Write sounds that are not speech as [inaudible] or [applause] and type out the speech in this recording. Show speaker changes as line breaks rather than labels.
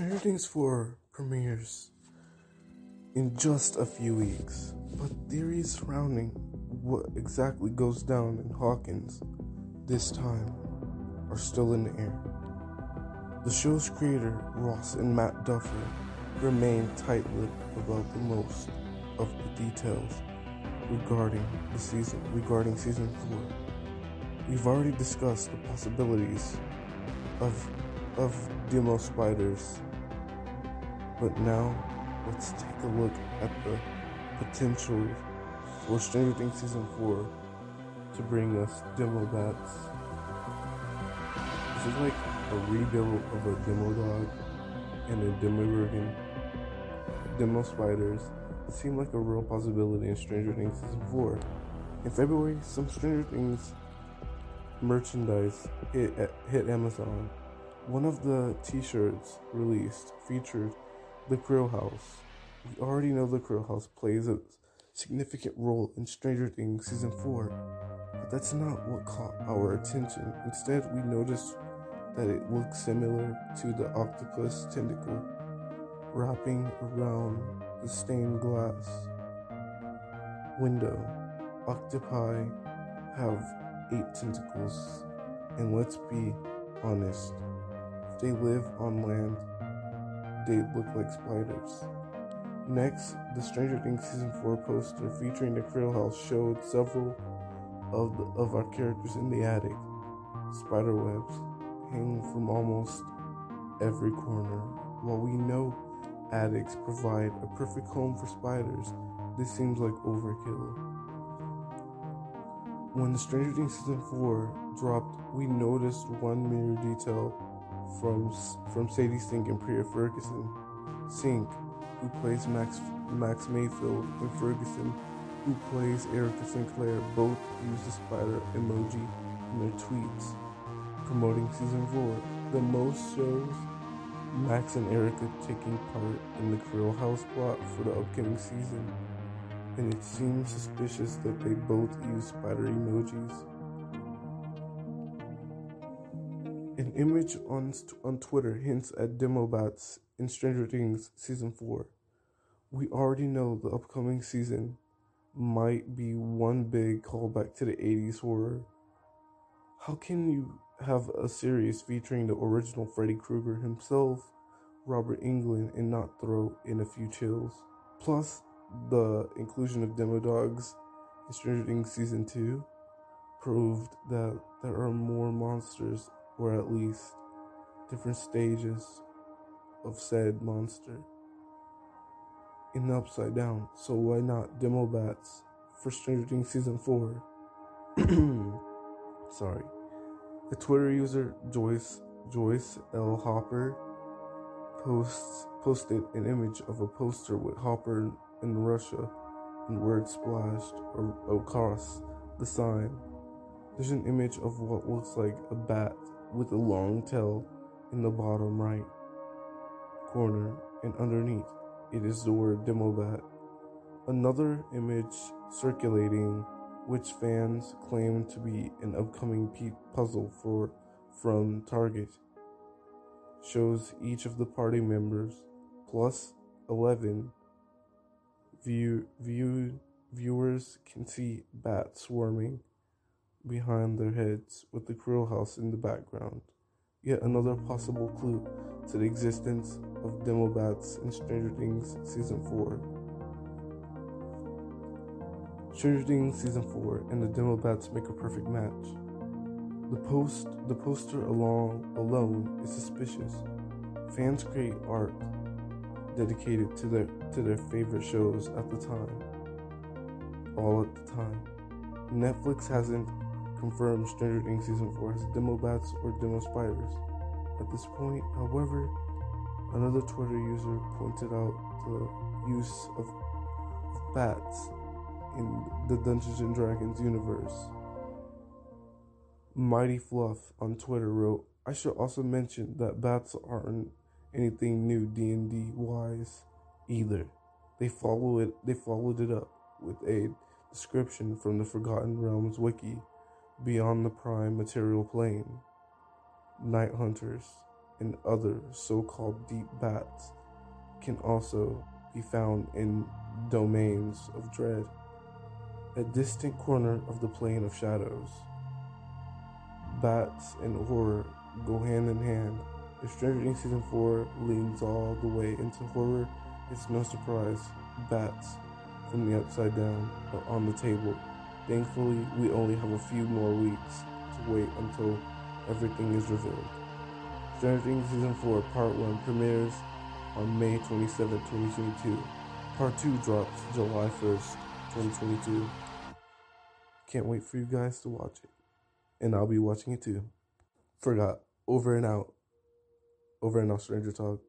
Things 4 premieres in just a few weeks, but theories surrounding what exactly goes down in Hawkins this time are still in the air. The show's creator, Ross and Matt Duffer, remain tight-lipped about the most of the details regarding the season regarding season 4. We've already discussed the possibilities of of demo spiders. But now, let's take a look at the potential for Stranger Things Season 4 to bring us demo bats. This is like a rebuild of a demo dog and a demo Demogorgon. Demo spiders seem like a real possibility in Stranger Things Season 4. In February, some Stranger Things merchandise hit, hit Amazon one of the t shirts released featured the Creel House. We already know the Creel House plays a significant role in Stranger Things Season 4, but that's not what caught our attention. Instead, we noticed that it looks similar to the octopus tentacle wrapping around the stained glass window. Octopi have eight tentacles, and let's be honest, they live on land, they look like spiders. Next, the Stranger Things Season 4 poster featuring the Creel House showed several of, the, of our characters in the attic. Spider webs hang from almost every corner. While we know attics provide a perfect home for spiders, this seems like overkill. When the Stranger Things Season 4 dropped, we noticed one mirror detail from from Sadie Sink and Priya Ferguson. Sink, who plays Max Max Mayfield, and Ferguson, who plays Erica Sinclair, both use the spider emoji in their tweets promoting season four. The most shows Max and Erica taking part in the Creel House plot for the upcoming season, and it seems suspicious that they both use spider emojis. Image on, on Twitter hints at Demobots in Stranger Things Season 4. We already know the upcoming season might be one big callback to the 80s horror. How can you have a series featuring the original Freddy Krueger himself, Robert Englund, and not throw in a few chills? Plus, the inclusion of Demo Dogs in Stranger Things Season 2 proved that there are more monsters or at least different stages of said monster in the upside down. So why not demo bats for Stranger Things season four? [clears throat] Sorry. The Twitter user Joyce Joyce L. Hopper posts posted an image of a poster with Hopper in Russia and words splashed across the sign. There's an image of what looks like a bat with a long tail in the bottom right corner, and underneath it is the word Demobat. Another image circulating, which fans claim to be an upcoming puzzle for from Target, shows each of the party members plus 11 view, view, viewers can see bats swarming behind their heads with the Creel House in the background. Yet another possible clue to the existence of Demobats in Stranger Things Season 4. Stranger Things Season 4 and the Demobats make a perfect match. The post the poster along alone is suspicious. Fans create art dedicated to their to their favorite shows at the time. All at the time. Netflix hasn't confirmed Stranger Things Season 4 has demo bats or demo spiders. At this point, however, another Twitter user pointed out the use of bats in the Dungeons and Dragons universe. Mighty Fluff on Twitter wrote, I should also mention that bats aren't anything new D&D wise either. They follow it they followed it up with a description from the Forgotten Realms wiki beyond the prime material plane, night hunters, and other so called deep bats can also be found in domains of dread, a distant corner of the plane of shadows. Bats and horror go hand in hand. If Stranger Things Season 4 leans all the way into horror, it's no surprise bats from the upside down are on the table. Thankfully, we only have a few more weeks to wait until everything is revealed. Stranger Things Season 4 Part 1 premieres on May 27, 2022. Part 2 drops July 1st, 2022. Can't wait for you guys to watch it. And I'll be watching it too. Forgot. Over and out. Over and out, Stranger Talk.